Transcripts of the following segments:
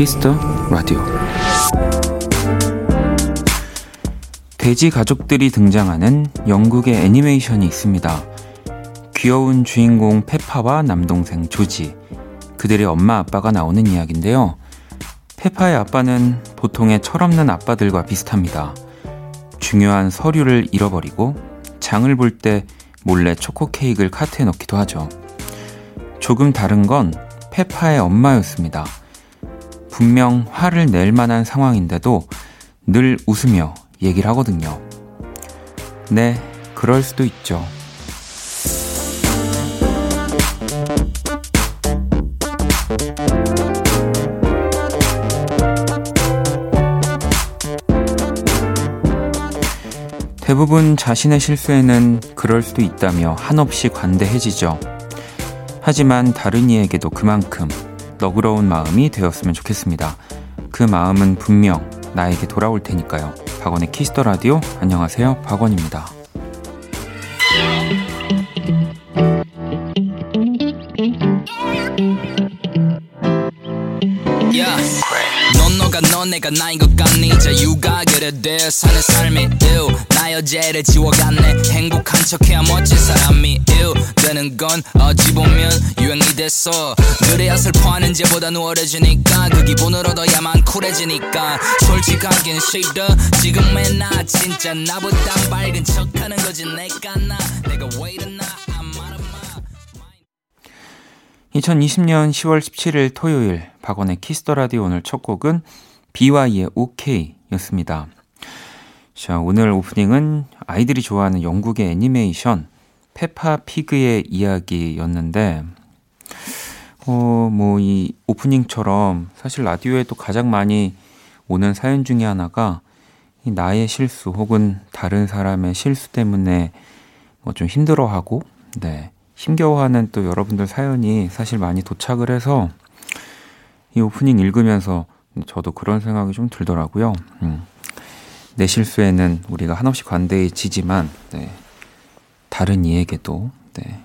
Kiss the 라디오 돼지 가족들이 등장하는 영국의 애니메이션이 있습니다. 귀여운 주인공 페파와 남동생 조지, 그들의 엄마 아빠가 나오는 이야기인데요. 페파의 아빠는 보통의 철없는 아빠들과 비슷합니다. 중요한 서류를 잃어버리고 장을 볼 때 몰래 초코 케이크를 카트에 넣기도 하죠. 조금 다른 건 페파의 엄마였습니다. 분명 화를 낼 만한 상황인데도 늘 웃으며 얘기를 하거든요. 네, 그럴 수도 있죠. 대부분 자신의 실수에는 그럴 수도 있다며 한없이 관대해지죠. 하지만 다른 이에게도 그만큼 너그러운 마음이 되었으면 좋겠습니다. 그 마음은 분명 나에게 돌아올 테니까요. 박원의 키스터 라디오 안녕하세요. 박원입니다. 넌 내가 나인 것 같니? 자유가 그래 돼 사는 삶이 ew. 나 여자를 지워갔네. 행복한 척해야 멋진 사람이 ew. 되는 건 어찌 보면 유행이 됐어. 그래야 슬퍼하는 죄보다 우월해지니까. 그 기분을 얻어야만 쿨해지니까. 솔직하긴 싫어. 지금의 나 진짜 나보다 밝은 척하는 거지. 내가 나 내가 왜 이랬나. 2020년 10월 17일 토요일 박원의 Kiss the 라디오 오늘 첫 곡은 BY의 OK 였습니다. 자, 오늘 오프닝은 아이들이 좋아하는 영국의 애니메이션 페파 피그의 이야기였는데, 어, 뭐, 이 오프닝처럼 사실 라디오에 또 가장 많이 오는 사연 중에 하나가 이 나의 실수 혹은 다른 사람의 실수 때문에 뭐 좀 힘들어하고, 네, 힘겨워하는 또 여러분들 사연이 사실 많이 도착을 해서 이 오프닝 읽으면서 저도 그런 생각이 좀 들더라고요. 음. 내 실수에는 우리가 한없이 관대해지지만 네. 다른 이에게도 네.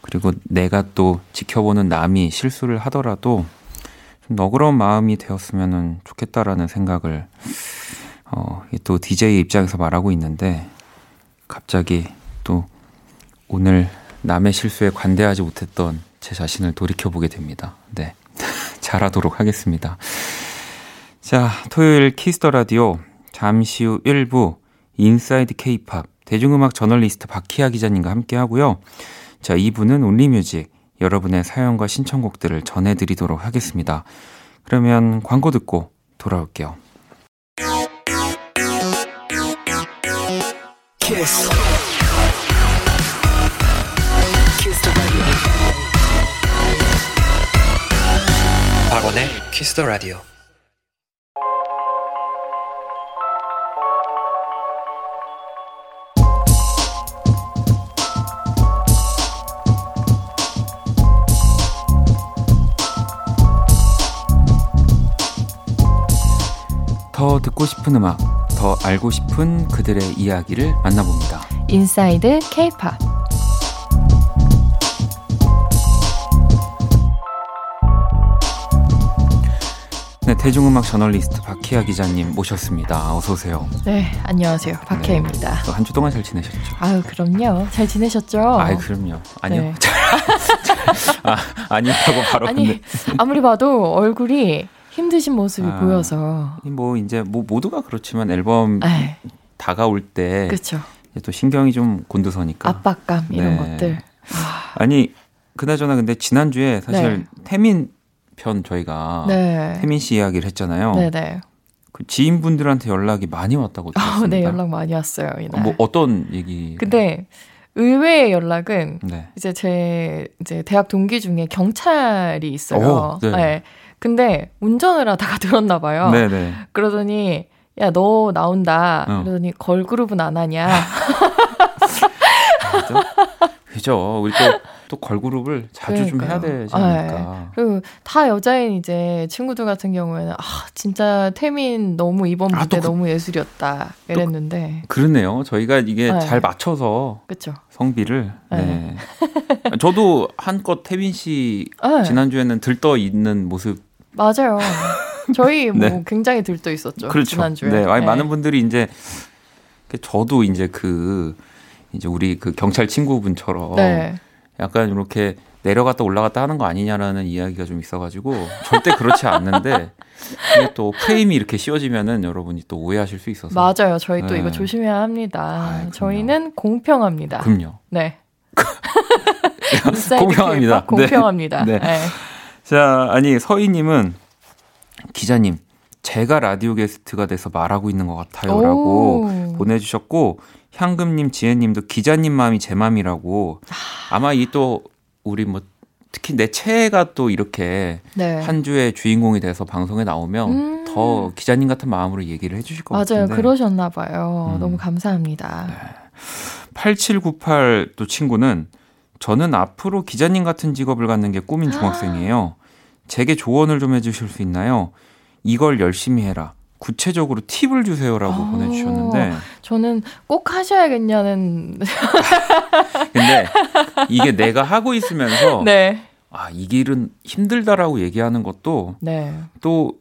그리고 내가 또 지켜보는 남이 실수를 하더라도 좀 너그러운 마음이 되었으면 좋겠다라는 생각을 어, 또 DJ 입장에서 말하고 있는데 갑자기 또 오늘 남의 실수에 관대하지 못했던 제 자신을 돌이켜 보게 됩니다. 네. 잘하도록 하겠습니다. 자, 토요일 Kiss the 라디오 잠시 후 1부 Inside 케이팝 대중음악 저널리스트 박희아 기자님과 함께 하고요. 자, 2부는 Only Music 여러분의 사연과 신청곡들을 전해 드리도록 하겠습니다. 그러면 광고 듣고 돌아올게요. 키스. 박원의 키스 더 라디오 더 듣고 싶은 음악, 더 알고 싶은 그들의 이야기를 만나봅니다. 인사이드 K-팝 네, 대중음악 저널리스트 박희아 기자님 모셨습니다. 어서 오세요. 네, 안녕하세요. 박희아입니다. 네, 한주 동안 잘 지내셨죠? 아유, 그럼요. 잘 지내셨죠? 아유, 그럼요. 아니요. 네. 아, 아니라고 바로 아니, 근데. 아무리 봐도 얼굴이 힘드신 모습이 아, 보여서. 뭐 이제 뭐 모두가 그렇지만 앨범 에이. 네. 다가올 때 그쵸. 또 신경이 좀 곤두서니까 압박감 이런 네. 것들. 아. 니 그나저나 근데 지난주에 사실 네. 태민 편 저희가 네. 태민 씨 이야기를 했잖아요. 네네. 그 지인분들한테 연락이 많이 왔다고 들었습니다. 아, 네, 연락 많이 왔어요. 이날. 뭐 어떤 얘기? 근데 의외의 연락은 네. 이제 제 이제 대학 동기 중에 경찰이 있어요. 오, 네. 네. 근데 운전을 하다가 들었나 봐요. 네네. 그러더니 야 너 나온다. 어. 그러더니 걸그룹은 안 하냐. 아니죠. 우리 또, 또 걸그룹을 자주 그러니까요. 좀 해야 되지 않을까. 네. 그리고 다 여자인 이제 친구들 같은 경우에는 아, 진짜 태민 너무 이번 아, 무대 아, 그, 너무 예술이었다. 이랬는데. 그러네요. 저희가 이게 네. 잘 맞춰서 그쵸. 성비를. 네. 네. 저도 한껏 태민 씨 네. 지난주에는 들떠 있는 모습 맞아요. 저희 뭐 네. 굉장히 들떠 있었죠. 그렇죠. 지난주에. 네. 아니, 많은 분들이 이제 저도 이제 그 이제 우리 그 경찰 친구분처럼 네. 약간 이렇게 내려갔다 올라갔다 하는 거 아니냐라는 이야기가 좀 있어가지고 절대 그렇지 않는데 이게 또 프레임이 이렇게 씌워지면은 여러분이 또 오해하실 수 있어서 맞아요. 저희 또 네. 이거 조심해야 합니다. 아, 저희는 공평합니다. 그럼요. 네. 공평합니다. 네. 공평합니다. 네. 네. 자, 아니 서희님은 기자님 제가 라디오 게스트가 돼서 말하고 있는 것 같아요라고 보내주셨고 향금님, 지혜님도 기자님 마음이 제 마음이라고 아마 이 또 우리 뭐 특히 내 채가 또 이렇게 네. 한 주의 주인공이 돼서 방송에 나오면 음. 더 기자님 같은 마음으로 얘기를 해주실 것 같아요. 맞아요, 그러셨나 봐요. 음. 너무 감사합니다. 네. 8798또 친구는 저는 앞으로 기자님 같은 직업을 갖는 게 꿈인 중학생이에요. 제게 조언을 좀 해주실 수 있나요? 이걸 열심히 해라. 구체적으로 팁을 주세요라고 오, 아, 보내주셨는데 저는 꼭 하셔야겠냐는 근데 이게 내가 하고 있으면서 네. 아이 길은 힘들다라고 얘기하는 것도 네. 또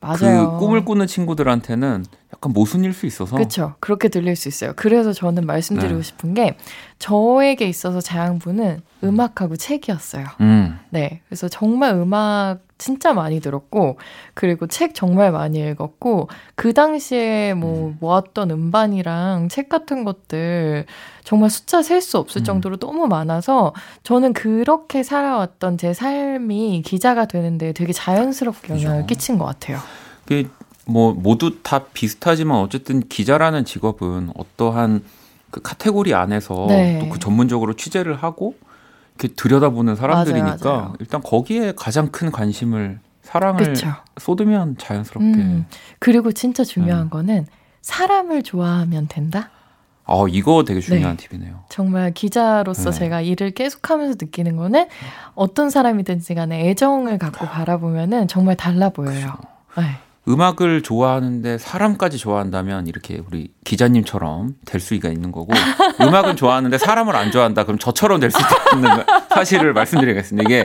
맞아요. 그 꿈을 꾸는 친구들한테는 약간 모순일 수 있어서 그렇죠 그렇게 들릴 수 있어요 그래서 저는 말씀드리고 네. 싶은 게 저에게 있어서 자양분은 음악하고 책이었어요 음. 네 그래서 정말 음악 진짜 많이 들었고 그리고 책 정말 많이 읽었고 그 당시에 뭐 음. 모았던 음반이랑 책 같은 것들 정말 숫자 셀 수 없을 음. 정도로 너무 많아서 저는 그렇게 살아왔던 제 삶이 기자가 되는데 되게 자연스럽게 영향을 그죠. 끼친 것 같아요. 그뭐 모두 다 비슷하지만 어쨌든 기자라는 직업은 어떠한 그 카테고리 안에서 네. 또그 전문적으로 취재를 하고 이렇게 들여다보는 사람들이니까 맞아요, 맞아요. 일단 거기에 가장 큰 관심을 사랑을 그쵸. 쏟으면 자연스럽게. 음, 그리고 진짜 중요한 음. 거는 사람을 좋아하면 된다. 어, 이거 되게 중요한 네. 팁이네요. 정말 기자로서 네. 제가 일을 계속하면서 느끼는 거는 어떤 사람이든지 간에 애정을 갖고 바라보면은 정말 달라 보여요. 네. 음악을 좋아하는데 사람까지 좋아한다면 이렇게 우리 기자님처럼 될 수가 있는 거고 음악은 좋아하는데 사람을 안 좋아한다 그럼 저처럼 될 수 있는 사실을 말씀드리겠습니다. 이게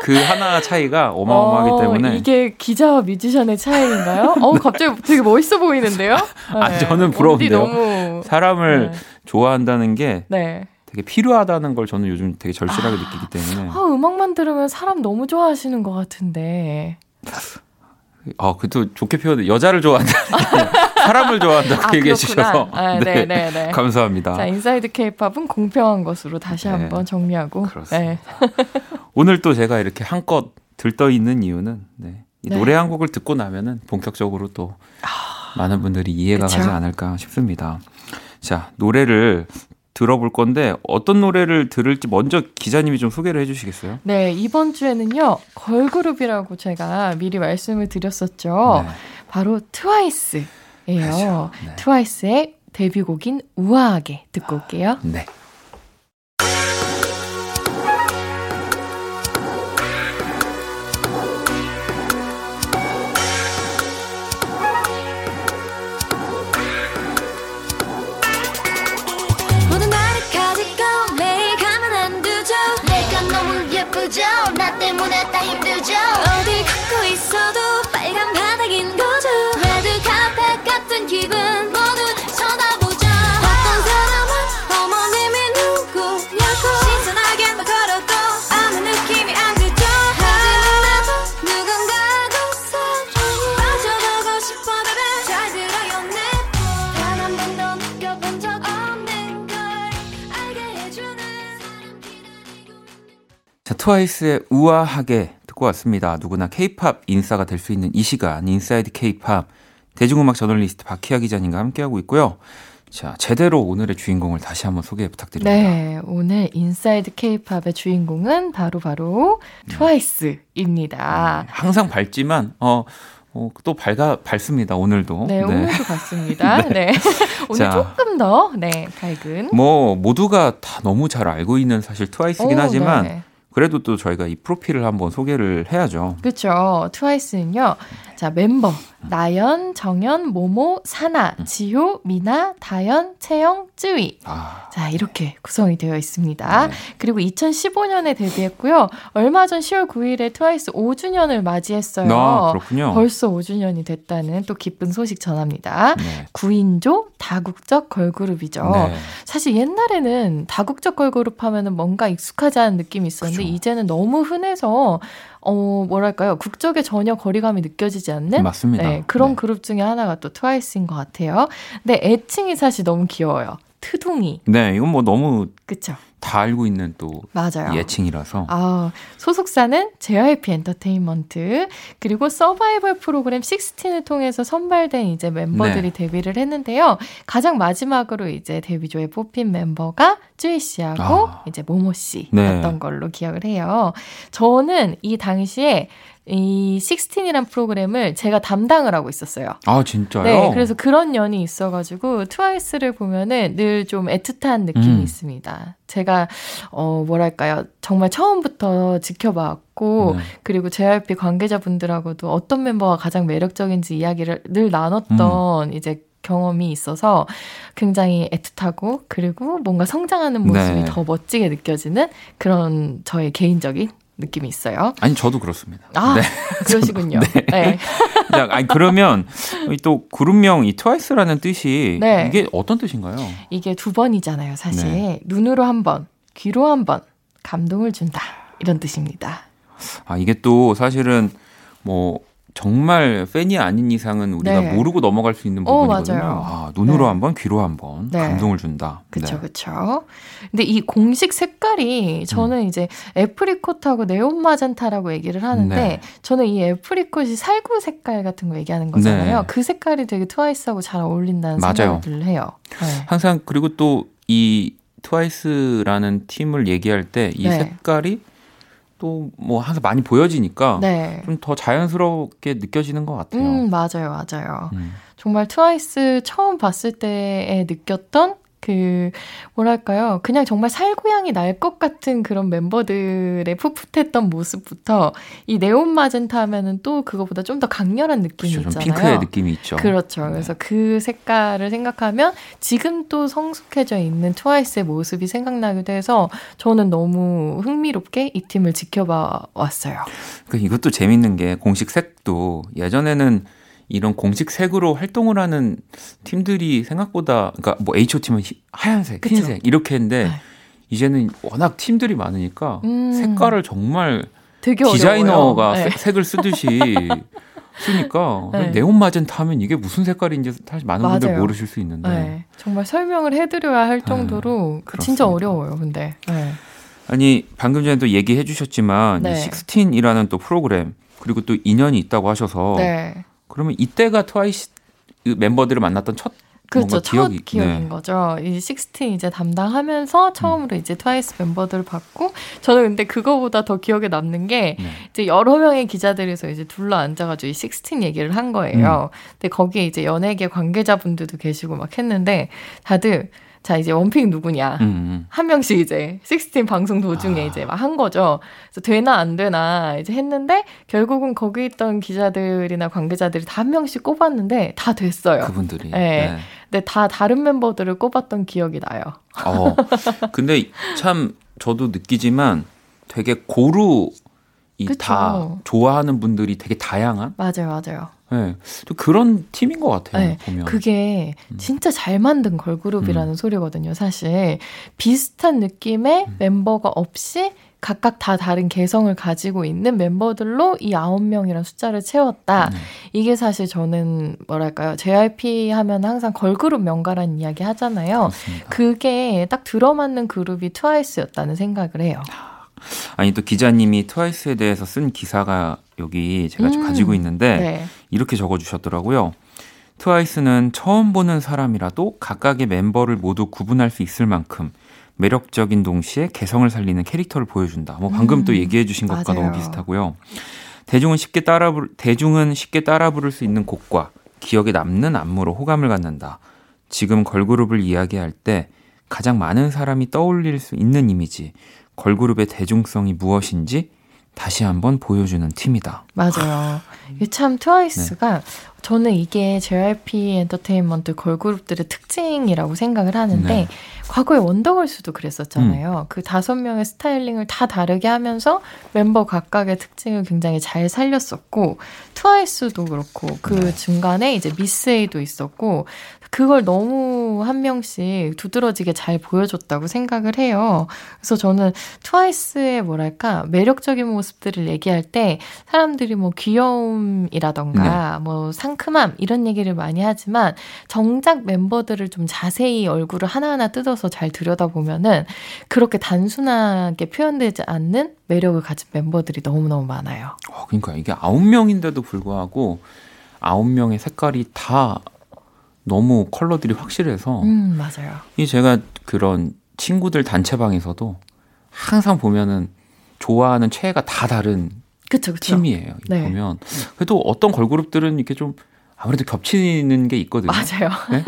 그 하나 차이가 어마어마하기 어, 때문에 이게 기자와 뮤지션의 차이인가요? 어 갑자기 되게 멋있어 보이는데요? 아 네. 저는 부러운데요. 너무... 사람을 네. 좋아한다는 게 네. 되게 필요하다는 걸 저는 요즘 되게 절실하게 아, 느끼기 때문에 아, 음악만 들으면 사람 너무 좋아하시는 것 같은데 아, 그래도 좋게 표현해. 여자를 좋아한다. 사람을 좋아한다고 아, 얘기해 주셔서. 아, 네, 네, 네, 네. 감사합니다. 자, Inside 케이팝은 공평한 것으로 다시 네. 한번 정리하고. 그렇습니다. 네. 오늘 또 제가 이렇게 한껏 들떠 있는 이유는 네. 이 노래 한 곡을 듣고 나면은 본격적으로 또 아, 많은 분들이 이해가 그쵸? 가지 않을까 싶습니다. 자, 노래를 들어볼 건데 어떤 노래를 들을지 먼저 기자님이 좀 소개를 해주시겠어요? 네 이번 주에는요 걸그룹이라고 제가 미리 말씀을 드렸었죠. 네. 바로 트와이스예요. 그렇죠. 네. 트와이스의 데뷔곡인 우아하게 듣고 올게요. 네. 트와이스의 우아하게 듣고 왔습니다. 누구나 케이팝 인싸가 될 수 있는 이 시간 Inside 케이팝 대중음악 저널리스트 박희아 기자님과 함께하고 있고요. 자, 제대로 오늘의 주인공을 다시 한번 소개 부탁드립니다. 네, 오늘 Inside 케이팝의 주인공은 바로 바로 네. 트와이스입니다. 네, 항상 밝지만 어 어, 또 밝아 밝습니다 오늘도. 네, 네. 오늘도 밝습니다. 네. 네. 오늘 자, 조금 더 네, 밝은. 뭐 모두가 다 너무 잘 알고 있는 사실 트와이스긴 오, 하지만 네. 그래도 또 저희가 이 프로필을 한번 소개를 해야죠. 그렇죠. 트와이스는요. 자, 멤버 나연, 정연, 모모, 사나, 음. 지효, 미나, 다연, 채영, 쯔위. 아. 자, 이렇게 구성이 되어 있습니다. 네. 그리고 2015년에 데뷔했고요. 얼마 전 10월 9일에 트와이스 5주년을 맞이했어요. 아, 그렇군요. 벌써 5주년이 됐다는 또 기쁜 소식 전합니다. 네. 9인조 다국적 걸그룹이죠. 네. 사실 옛날에는 다국적 걸그룹 하면은 뭔가 익숙하지 않은 느낌이 있었는데 그렇죠. 이제는 너무 흔해서 어, 뭐랄까요. 국적에 전혀 거리감이 느껴지지 않는 맞습니다. 네, 그런 네. 그룹 중에 하나가 또 트와이스인 것 같아요. 근데 애칭이 사실 너무 귀여워요. 트둥이. 네, 이건 뭐 너무 그쵸. 다 알고 있는 또 맞아요. 예칭이라서. 아, 소속사는 JYP 엔터테인먼트 그리고 서바이벌 프로그램 16을 통해서 선발된 이제 멤버들이 네. 데뷔를 했는데요. 가장 마지막으로 이제 데뷔조에 뽑힌 멤버가 쯔이 씨하고 아. 이제 모모 씨였던 네. 걸로 기억을 해요. 저는 이 당시에 이 식스틴이란 프로그램을 제가 담당을 하고 있었어요. 아 진짜요? 네, 그래서 그런 연이 있어가지고 트와이스를 보면은 늘 좀 애틋한 느낌이 음. 있습니다. 제가 어 뭐랄까요, 정말 처음부터 지켜봤고 네. 그리고 JYP 관계자분들하고도 어떤 멤버가 가장 매력적인지 이야기를 늘 나눴던 음. 이제 경험이 있어서 굉장히 애틋하고 그리고 뭔가 성장하는 모습이 네. 더 멋지게 느껴지는 그런 저의 개인적인 느낌이 있어요. 아니 저도 그렇습니다. 아 네. 그러시군요. 네. 네. 자, 아니 그러면 또 그룹명 이 트와이스라는 뜻이 네. 이게 어떤 뜻인가요? 이게 두 번이잖아요, 사실. 네. 눈으로 한 번, 귀로 한 번, 감동을 준다 이런 뜻입니다. 아 이게 또 사실은 뭐 정말 팬이 아닌 이상은 우리가 네. 모르고 넘어갈 수 있는 어, 부분이거든요. 어, 아, 눈으로 네. 한번, 귀로 한번 네. 감동을 준다. 그렇죠, 네. 그렇죠. 근데 이 공식 색깔이 저는 음. 이제 apricot하고 neon magenta라고 얘기를 하는데 네. 저는 이 apricot이 살구 색깔 같은 거 얘기하는 거잖아요. 네. 그 색깔이 되게 트와이스하고 잘 어울린다는 맞아요. 생각을 해요. 네. 항상 그리고 또 이 트와이스라는 팀을 얘기할 때이 색깔이 또 뭐 항상 많이 보여지니까 네. 좀더 자연스럽게 느껴지는 것 같아요. 음, 맞아요, 맞아요. 음. 정말 트와이스 처음 봤을 때에 느꼈던 그 뭐랄까요 그냥 정말 살구향이 날 것 같은 그런 멤버들의 풋풋했던 모습부터 이 네온 마젠타 하면은 또 그거보다 좀 더 강렬한 느낌이 그렇죠, 있잖아요. 핑크의 느낌이 있죠. 그렇죠. 네. 그래서 그 색깔을 생각하면 지금 또 성숙해져 있는 트와이스의 모습이 생각나기도 해서 저는 너무 흥미롭게 이 팀을 지켜봐 왔어요. 그 이것도 재밌는 게 공식 색도 예전에는 이런 공식 색으로 활동을 하는 팀들이 생각보다 그러니까 뭐 H.O.T면 하얀색, 그쵸? 흰색 이렇게 했는데 네. 이제는 워낙 팀들이 많으니까 음. 색깔을 정말 디자이너가 네. 색을 쓰듯이 쓰니까 네. 네온 마젠타 하면 이게 무슨 색깔인지 사실 많은 맞아요. 분들 모르실 수 있는데 네. 정말 설명을 해드려야 할 네. 정도로 진짜 어려워요. 근데 네. 아니 방금 전에도 얘기해 주셨지만 이 식스틴이라는 또 프로그램 그리고 또 인연이 있다고 하셔서 그러면 이때가 트와이스 멤버들을 만났던 첫 그렇죠. 기억이, 첫 기억인 네. 거죠. 이 SIXTEEN 이제 담당하면서 처음으로 음. 이제 트와이스 멤버들을 봤고 저는 근데 그거보다 더 기억에 남는 게 네. 이제 여러 명의 기자들에서 이제 둘러 앉아가지고 이 SIXTEEN 얘기를 한 거예요. 음. 근데 거기에 이제 연예계 관계자분들도 계시고 막 했는데 다들 자, 이제 one pick 누구냐. 음, 음. 한 명씩 이제 SIXTEEN 방송 도중에 아. 이제 막 한 거죠. 그래서 되나 안 되나 이제 했는데 결국은 거기 있던 기자들이나 관계자들이 다 한 명씩 꼽았는데 다 됐어요. 그분들이. 네. 네. 근데 다 다른 멤버들을 꼽았던 기억이 나요. 어. 근데 참 저도 느끼지만 되게 고루 이 다 좋아하는 분들이 되게 다양한 맞아요, 맞아요. 네, 또 그런 팀인 것 같아요. 네, 보면 그게 음. 진짜 잘 만든 걸그룹이라는 음. 소리거든요. 사실 비슷한 느낌의 음. 멤버가 없이 각각 다 다른 개성을 가지고 있는 멤버들로 이 아홉 명이란 숫자를 채웠다. 음. 이게 사실 저는 뭐랄까요. JYP 하면 항상 걸그룹 명가라는 이야기 하잖아요. 그렇습니다. 그게 딱 들어맞는 그룹이 트와이스였다는 생각을 해요. 아니 또 기자님이 트와이스에 대해서 쓴 기사가 여기 제가 음, 가지고 있는데 네. 이렇게 적어주셨더라고요. 트와이스는 처음 보는 사람이라도 각각의 멤버를 모두 구분할 수 있을 만큼 매력적인 동시에 개성을 살리는 캐릭터를 보여준다. 뭐 방금 음, 또 얘기해 주신 것과 맞아요. 너무 비슷하고요. 대중은 쉽게 따라 부를 대중은 쉽게 따라 부를 수 있는 곡과 기억에 남는 안무로 호감을 갖는다. 지금 걸그룹을 이야기할 때 가장 많은 사람이 떠올릴 수 있는 이미지, 걸그룹의 대중성이 무엇인지 다시 한번 보여주는 팀이다. 맞아요. 참 트와이스가 네. 저는 이게 JYP 엔터테인먼트 걸그룹들의 특징이라고 생각을 하는데 네. 과거에 원더걸스도 그랬었잖아요. 음. 그 다섯 명의 스타일링을 다 다르게 하면서 멤버 각각의 특징을 굉장히 잘 살렸었고 트와이스도 그렇고 그 네. 중간에 이제 미스 에이도 있었고 그걸 너무 한 명씩 두드러지게 잘 보여줬다고 생각을 해요. 그래서 저는 트와이스의 뭐랄까 매력적인 모습들을 얘기할 때 사람들이 뭐 귀여움이라던가 네. 뭐 상큼함 이런 얘기를 많이 하지만 정작 멤버들을 좀 자세히 얼굴을 하나하나 뜯어서 잘 들여다보면은 그렇게 단순하게 표현되지 않는 매력을 가진 멤버들이 너무너무 많아요. 어, 그러니까 이게 아홉 명인데도 불구하고 아홉 명의 색깔이 다 너무 컬러들이 확실해서 음, 맞아요. 이 제가 그런 친구들 단체방에서도 항상 보면은 좋아하는 최애가 다 다른 그쵸, 그쵸. 팀이에요. 네. 보면 그래도 어떤 걸그룹들은 이렇게 좀 아무래도 겹치는 게 있거든요. 맞아요. 네?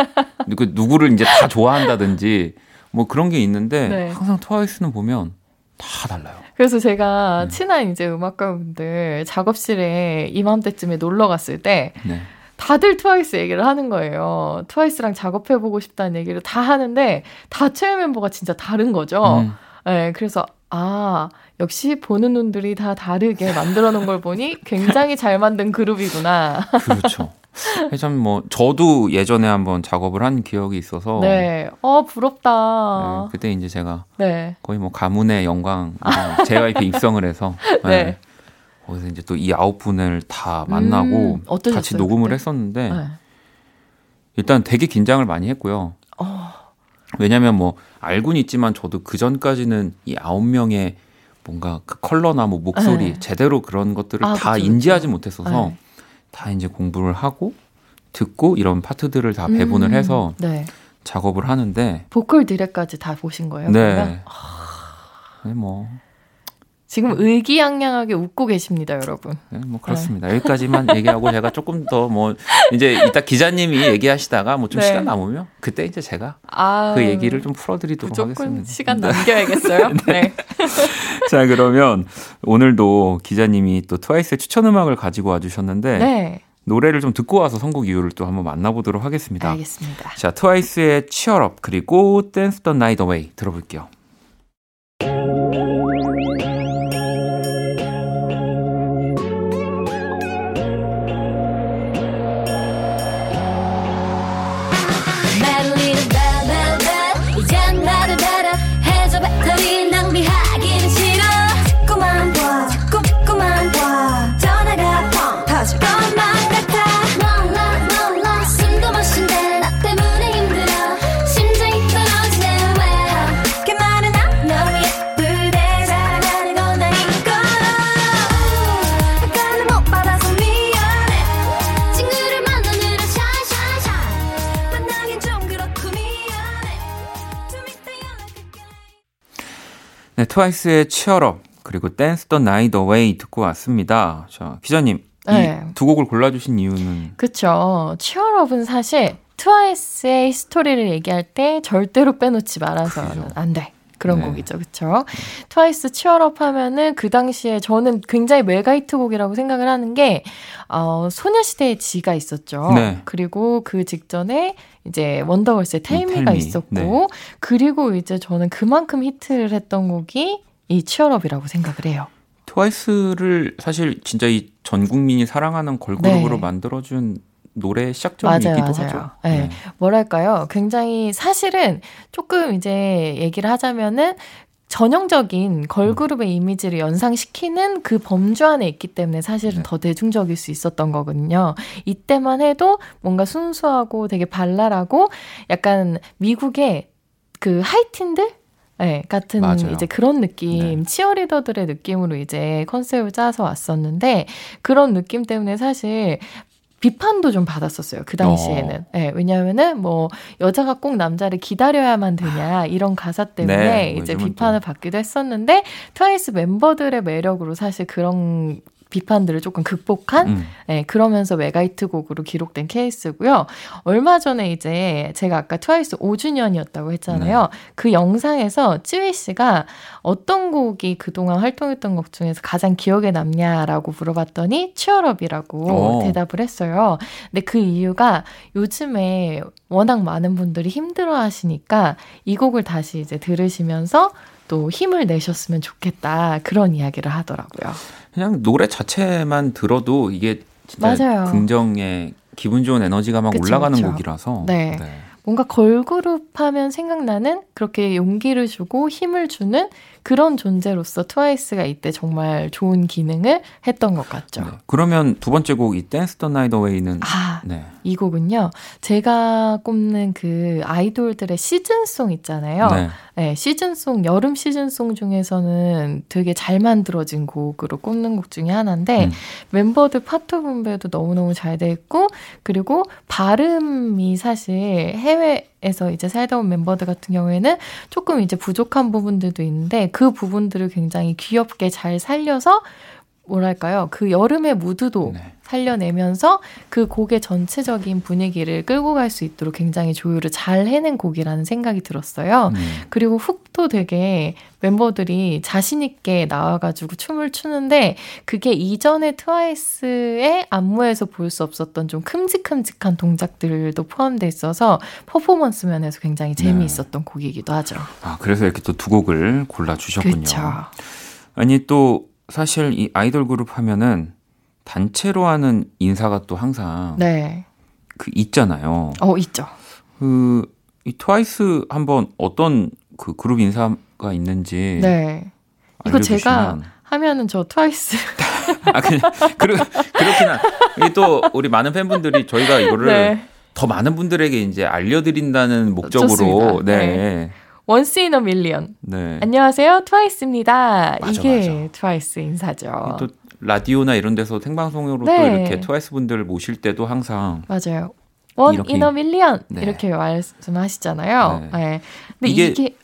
그 누구를 이제 다 좋아한다든지 뭐 그런 게 있는데 네. 항상 트와이스는 보면 다 달라요. 그래서 제가 네. 친한 이제 음악가분들 작업실에 이맘때쯤에 놀러 갔을 때 네. 다들 트와이스 얘기를 하는 거예요. 트와이스랑 작업해보고 싶다는 얘기를 다 하는데 다 최애 멤버가 진짜 다른 거죠. 음. 네, 그래서 아 역시 보는 눈들이 다 다르게 만들어 놓은 걸 보니 굉장히 잘 만든 그룹이구나. 그렇죠. 참뭐 저도 예전에 한번 작업을 한 기억이 있어서 네, 어 부럽다. 네, 그때 이제 제가 네. 거의 뭐 가문의 영광 JYP 입성을 해서 네. 네. 거기서 이제 또 이 아홉 분을 다 만나고 음, 같이 녹음을 그때? 했었는데 네. 일단 되게 긴장을 많이 했고요. 어. 왜냐면 뭐 알고는 있지만 저도 그 전까지는 이 아홉 명의 뭔가 그 컬러나 뭐 목소리 네. 제대로 그런 것들을 아, 다 그쵸, 인지하지 그쵸. 못했어서 네. 다 이제 공부를 하고 듣고 이런 파트들을 다 배분을 음, 해서 네. 작업을 하는데 보컬 디렉까지 다 보신 거예요? 네. 그러면? 네, 뭐 지금 의기양양하게 웃고 계십니다, 여러분. 네, 뭐 그렇습니다. 네. 여기까지만 얘기하고 제가 조금 더 뭐 이제 이따 기자님이 얘기하시다가 뭐좀 네. 시간 남으면 그때 이제 제가 아, 그 얘기를 좀 풀어드리도록 하겠습니다. 시간 남겨야겠어요. 네. 네. 자 그러면 오늘도 기자님이 또 트와이스의 추천 음악을 가지고 와주셨는데 네. 노래를 좀 듣고 와서 선곡 이유를 또 한번 만나보도록 하겠습니다. 알겠습니다. 자 트와이스의 Cheer Up 그리고 Dance the Night Away 들어볼게요. 트와이스의 Cheer Up 그리고 Dance the Night Away 듣고 왔습니다. 자, 기자님 네. 이두 곡을 골라주신 이유는? 그쵸. Cheer Up은 사실 트와이스의 스토리를 얘기할 때 절대로 빼놓지 말아서는 안 돼. 그런 네. 곡이죠. 그쵸? 트와이스 Cheer Up 하면은 그 당시에 저는 굉장히 mega hit 곡이라고 생각을 하는 게, 어, 소녀시대의 지가 있었죠. 네. 그리고 그 직전에 이제 원더걸스의 Tell Me가 있었고, 네. 그리고 이제 저는 그만큼 히트를 했던 곡이 이 치얼업이라고 생각을 해요. 트와이스를 사실 진짜 이 전 국민이 사랑하는 걸그룹으로 네. 만들어준 노래 시작점이기도. 하죠. 네. 네. 뭐랄까요? 굉장히 사실은 조금 이제 얘기를 하자면은 전형적인 걸그룹의 음. 이미지를 연상시키는 그 범주 안에 있기 때문에 사실은 네. 더 대중적일 수 있었던 거거든요. 이때만 해도 뭔가 순수하고 되게 발랄하고 약간 미국의 그 하이틴들 네, 같은 맞아요. 이제 그런 느낌, 네. 치어리더들의 느낌으로 이제 컨셉을 짜서 왔었는데 그런 느낌 때문에 사실 비판도 좀 받았었어요. 그 당시에는. 어. 네, 왜냐하면은 뭐 여자가 꼭 남자를 기다려야만 되냐 이런 가사 때문에 네, 뭐 이제 비판을 또. 받기도 했었는데 트와이스 멤버들의 매력으로 사실 그런 비판들을 조금 극복한 음. 네, 그러면서 mega hit 곡으로 기록된 케이스고요. 얼마 전에 이제 제가 아까 트와이스 5주년이었다고 했잖아요. 네. 그 영상에서 찌위 씨가 어떤 곡이 그동안 활동했던 곡 중에서 가장 기억에 남냐라고 물어봤더니 치얼업이라고 대답을 했어요. 근데 그 이유가 요즘에 워낙 많은 분들이 힘들어 하시니까 이 곡을 다시 이제 들으시면서 또 힘을 내셨으면 좋겠다. 그런 이야기를 하더라고요. 그냥 노래 자체만 들어도 이게 진짜 맞아요. 긍정의 기분 좋은 에너지가 막 그쵸, 올라가는 그쵸. 곡이라서. 네. 네. 뭔가 걸그룹 하면 생각나는 그렇게 용기를 주고 힘을 주는 그런 존재로서 트와이스가 이때 정말 좋은 기능을 했던 것 같죠. 네. 그러면 두 번째 곡 이 Dance the Night Away는 아, 네. 이 곡은요. 제가 꼽는 그 아이돌들의 시즌송 있잖아요. 네. 네, 시즌송 여름 시즌송 중에서는 되게 잘 만들어진 곡으로 꼽는 곡 중에 하나인데 음. 멤버들 파트 분배도 너무너무 잘 돼 있고 그리고 발음이 사실 해외 에서 이제 살다 온 멤버들 같은 경우에는 조금 이제 부족한 부분들도 있는데 그 부분들을 굉장히 귀엽게 잘 살려서 뭐랄까요 그 여름의 무드도 네. 살려내면서 그 곡의 전체적인 분위기를 끌고 갈 수 있도록 굉장히 조율을 잘 해낸 곡이라는 생각이 들었어요. 음. 그리고 훅도 되게 멤버들이 자신 있게 나와가지고 춤을 추는데 그게 이전의 트와이스의 안무에서 볼 수 없었던 좀 큼직큼직한 동작들도 포함돼 있어서 퍼포먼스 면에서 굉장히 재미있었던 네. 곡이기도 하죠. 아, 그래서 이렇게 또 두 곡을 골라 주셨군요. 그쵸. 아니, 또 사실 이 아이돌 그룹 하면은 단체로 하는 인사가 또 항상 네. 그 있잖아요. 어, 있죠. 그 이 트와이스 한번 어떤 그 그룹 인사가 있는지 네. 이거 제가 하면은 저 트와이스 아 그냥 그러, 그렇긴 한. 또 우리 많은 팬분들이 저희가 이거를 네. 더 많은 분들에게 이제 알려드린다는 목적으로 네. 네. One in a million. 네. 안녕하세요, 트와이스입니다. 맞아, 이게 맞아. 트와이스 인사죠. 또 라디오나 이런 데서 생방송으로 네. 또 이렇게 트와이스 분들 모실 때도 항상 맞아요. One in a million 네. 이렇게 말씀하시잖아요. 네. 네. 근데 이게, 이게,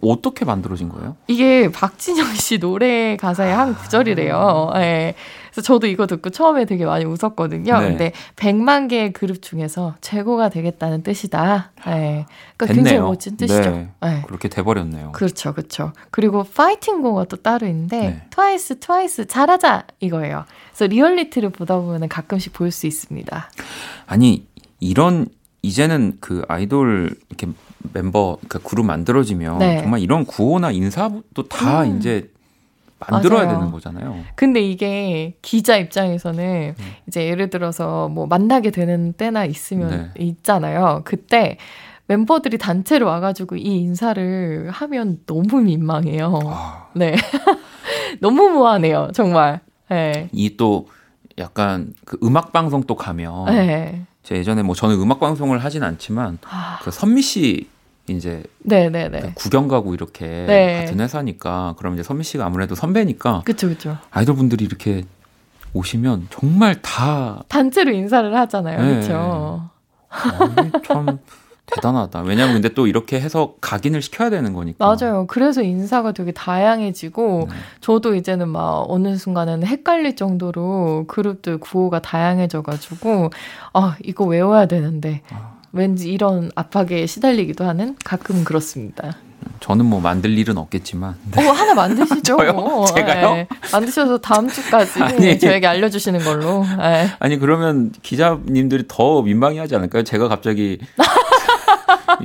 어떻게 만들어진 거예요? 이게 박진영 씨 노래 가사의 한 구절이래요. 네. 그래서 저도 이거 듣고 처음에 되게 많이 웃었거든요. 네. 근데 100만 개의 그룹 중에서 최고가 되겠다는 뜻이다. 네. 그렇게 됐네요. 굉장히 멋진 뜻이죠. 네. 네. 그렇게 돼 버렸네요. 그렇죠, 그렇죠. 그리고 파이팅 구호가 또 따로 있는데 네. 트와이스, 트와이스 잘하자 이거예요. 그래서 리얼리티를 보다 보면 가끔씩 볼 수 있습니다. 아니 이런 이제는 그 아이돌 이렇게 멤버 그러니까 그룹 만들어지면 네. 정말 이런 구호나 인사도 다 음. 이제 만들어야 맞아요. 되는 거잖아요. 근데 이게 기자 입장에서는 음. 이제 예를 들어서 뭐 만나게 되는 때나 있으면 네. 있잖아요. 그때 멤버들이 단체로 와가지고 이 인사를 하면 너무 민망해요. 아. 네. 너무 무한해요, 정말. 네. 이또 약간 그 음악 방송 또 가면 네. 제 예전에 뭐 저는 음악 방송을 하진 않지만 아. 그 선미 씨 이제 네네네. 그 구경 가고 이렇게 네. 같은 회사니까 그럼 이제 선미 씨가 아무래도 선배니까 그쵸 그쵸 아이돌 분들이 이렇게 오시면 정말 다 단체로 인사를 하잖아요 네. 그렇죠 참 대단하다 왜냐면 근데 또 이렇게 해서 각인을 시켜야 되는 거니까 맞아요 그래서 인사가 되게 다양해지고 네. 저도 이제는 막 어느 순간에는 헷갈릴 정도로 그룹들 구호가 다양해져 가지고 아 이거 외워야 되는데 아. 왠지 이런 압박에 시달리기도 하는 가끔 그렇습니다. 저는 뭐 만들 일은 없겠지만. 네. 어, 하나 만드시죠. 저요? 제가요? 네. 만드셔서 다음 주까지 아니, 저에게 알려주시는 걸로. 네. 아니, 그러면 기자님들이 더 민망해 하지 않을까요? 제가 갑자기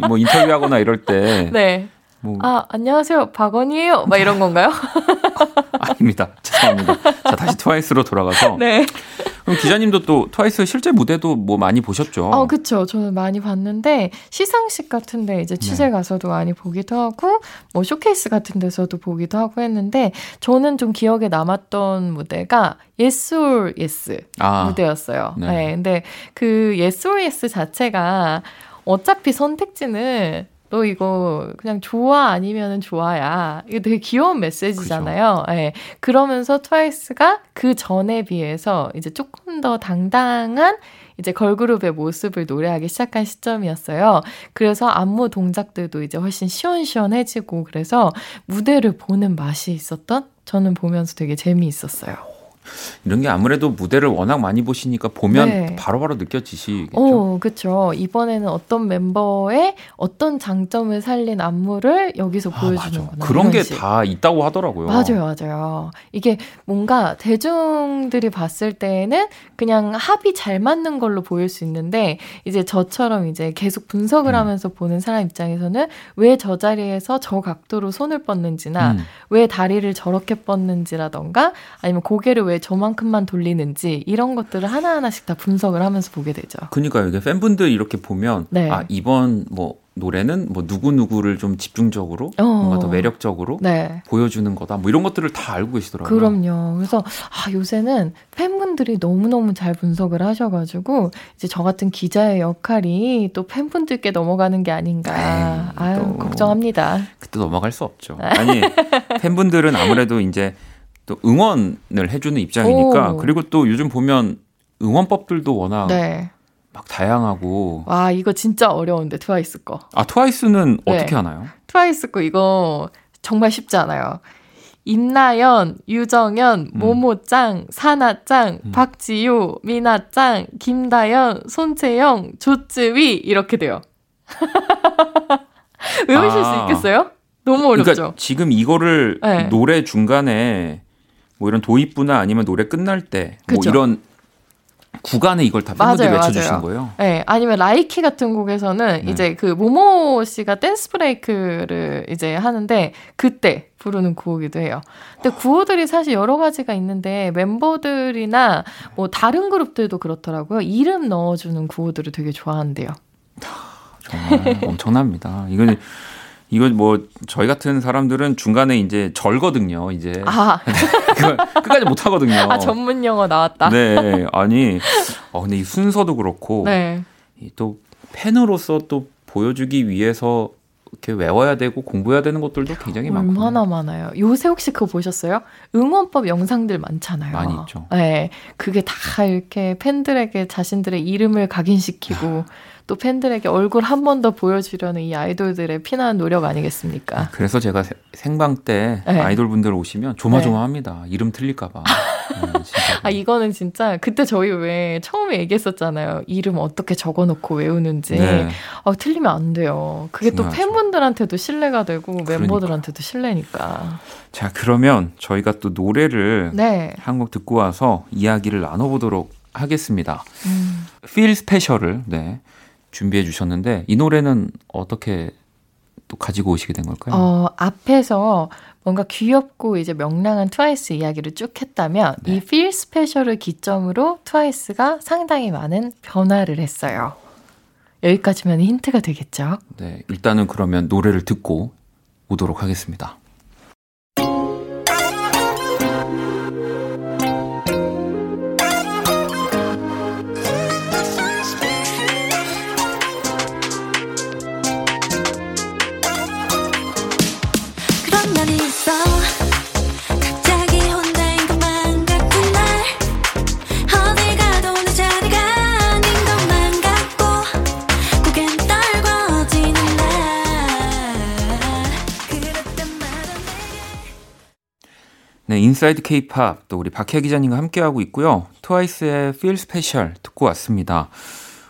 뭐 인터뷰하거나 이럴 때. 네. 뭐. 아, 안녕하세요. 박원이에요. 막 이런 건가요? 아닙니다. 죄송합니다. 자, 다시 트와이스로 돌아가서. 네. 그럼 기자님도 또 트와이스 실제 무대도 뭐 많이 보셨죠? 어, 그쵸. 저는 많이 봤는데, 시상식 같은데 이제 취재 네. 가서도 많이 보기도 하고, 뭐 쇼케이스 같은 데서도 보기도 하고 했는데, 저는 좀 기억에 남았던 무대가 Yes or Yes 아, 무대였어요. 네. 네. 근데 그 Yes or Yes 자체가 어차피 선택지는 너 이거 그냥 좋아 아니면은 좋아야. 이거 되게 귀여운 메시지잖아요. 예. 네. 그러면서 트와이스가 그 전에 비해서 이제 조금 더 당당한 이제 걸그룹의 모습을 노래하기 시작한 시점이었어요. 그래서 안무 동작들도 이제 훨씬 시원시원해지고 그래서 무대를 보는 맛이 있었던 저는 보면서 되게 재미있었어요. 이런 게 아무래도 무대를 워낙 많이 보시니까 보면 네. 바로바로 느껴지시겠죠. 어, 그렇죠. 이번에는 어떤 멤버의 어떤 장점을 살린 안무를 여기서 아, 보여주는구나. 그런 게 다 있다고 하더라고요. 맞아요, 맞아요. 이게 뭔가 대중들이 봤을 때는 그냥 합이 잘 맞는 걸로 보일 수 있는데 이제 저처럼 이제 계속 분석을 음. 하면서 보는 사람 입장에서는 왜 저 자리에서 저 각도로 손을 뻗는지나 음. 왜 다리를 저렇게 뻗는지라던가 아니면 고개를 왜 저만큼만 돌리는지 이런 것들을 하나하나씩 다 분석을 하면서 보게 되죠. 그러니까 이게 팬분들 이렇게 보면 네. 아 이번 뭐 노래는 뭐 누구 누구를 좀 집중적으로 어. 뭔가 더 매력적으로 네. 보여주는 거다. 뭐 이런 것들을 다 알고 계시더라고요. 그럼요. 그래서 아 요새는 팬분들이 너무 너무 잘 분석을 하셔가지고 이제 저 같은 기자의 역할이 또 팬분들께 넘어가는 게 아닌가. 아유 걱정합니다. 그때 넘어갈 수 없죠. 아니 팬분들은 아무래도 이제 또 응원을 해주는 입장이니까 오. 그리고 또 요즘 보면 응원법들도 워낙 네. 막 다양하고. 와, 이거 진짜 어려운데, 트와이스 거. 아, 트와이스는 네. 어떻게 하나요? 트와이스 거 이거 정말 쉽지 않아요. 임나연, 유정연, 음. 모모짱, 사나짱, 음. 박지효, 미나짱, 김다연, 손채영, 조쯔위 이렇게 돼요. 외우실 아. 수 있겠어요? 너무 어렵죠. 그러니까 지금 이거를 네. 노래 중간에 뭐 이런 도입부나 아니면 노래 끝날 때 뭐 이런 구간에 이걸 다 팬분들이 외쳐주신 거예요? 네, 아니면 Likey 같은 곡에서는 네. 이제 그 모모 씨가 dance break를 이제 하는데 그때 부르는 구호기도 해요. 근데 구호들이 사실 여러 가지가 있는데 멤버들이나 뭐 다른 그룹들도 그렇더라고요. 이름 넣어주는 구호들을 되게 좋아한대요. 정말 엄청납니다. 이거는 이거 뭐 저희 같은 사람들은 중간에 이제 절거든요. 이제 아. 끝까지 못 하거든요. 아 전문 용어 나왔다. 네, 아니, 어 근데 이 순서도 그렇고 네. 또 팬으로서 또 보여주기 위해서 이렇게 외워야 되고 공부해야 되는 것들도 굉장히 많고 얼마나 많아요. 요새 혹시 그거 보셨어요? 응원법 영상들 많잖아요. 많이 있죠. 네, 그게 다 이렇게 팬들에게 자신들의 이름을 각인시키고. 또 팬들에게 얼굴 한 번 더 보여주려는 이 아이돌들의 피나는 노력 아니겠습니까? 아, 그래서 제가 생방 때 네. 아이돌 분들 오시면 조마조마합니다. 네. 이름 틀릴까봐. 네, 아 이거는 진짜 그때 저희 왜 처음에 얘기했었잖아요. 이름 어떻게 적어놓고 외우는지. 네. 아, 틀리면 안 돼요. 그게 중요하죠. 또 팬분들한테도 신뢰가 되고 그러니까. 멤버들한테도 신뢰니까. 자 그러면 저희가 또 노래를 네. 한곡 듣고 와서 이야기를 나눠보도록 하겠습니다. 음. Feel Special을 네. 준비해 주셨는데 이 노래는 어떻게 또 가지고 오시게 된 걸까요? 어, 앞에서 뭔가 귀엽고 이제 명랑한 트와이스 이야기를 쭉 했다면 네. 이 Feel Special을 기점으로 트와이스가 상당히 많은 변화를 했어요. 여기까지면 힌트가 되겠죠? 네, 일단은 그러면 노래를 듣고 오도록 하겠습니다. 네, Inside K-pop 또 우리 박혜 기자님과 함께하고 있고요. 트와이스의 Feel Special 듣고 왔습니다.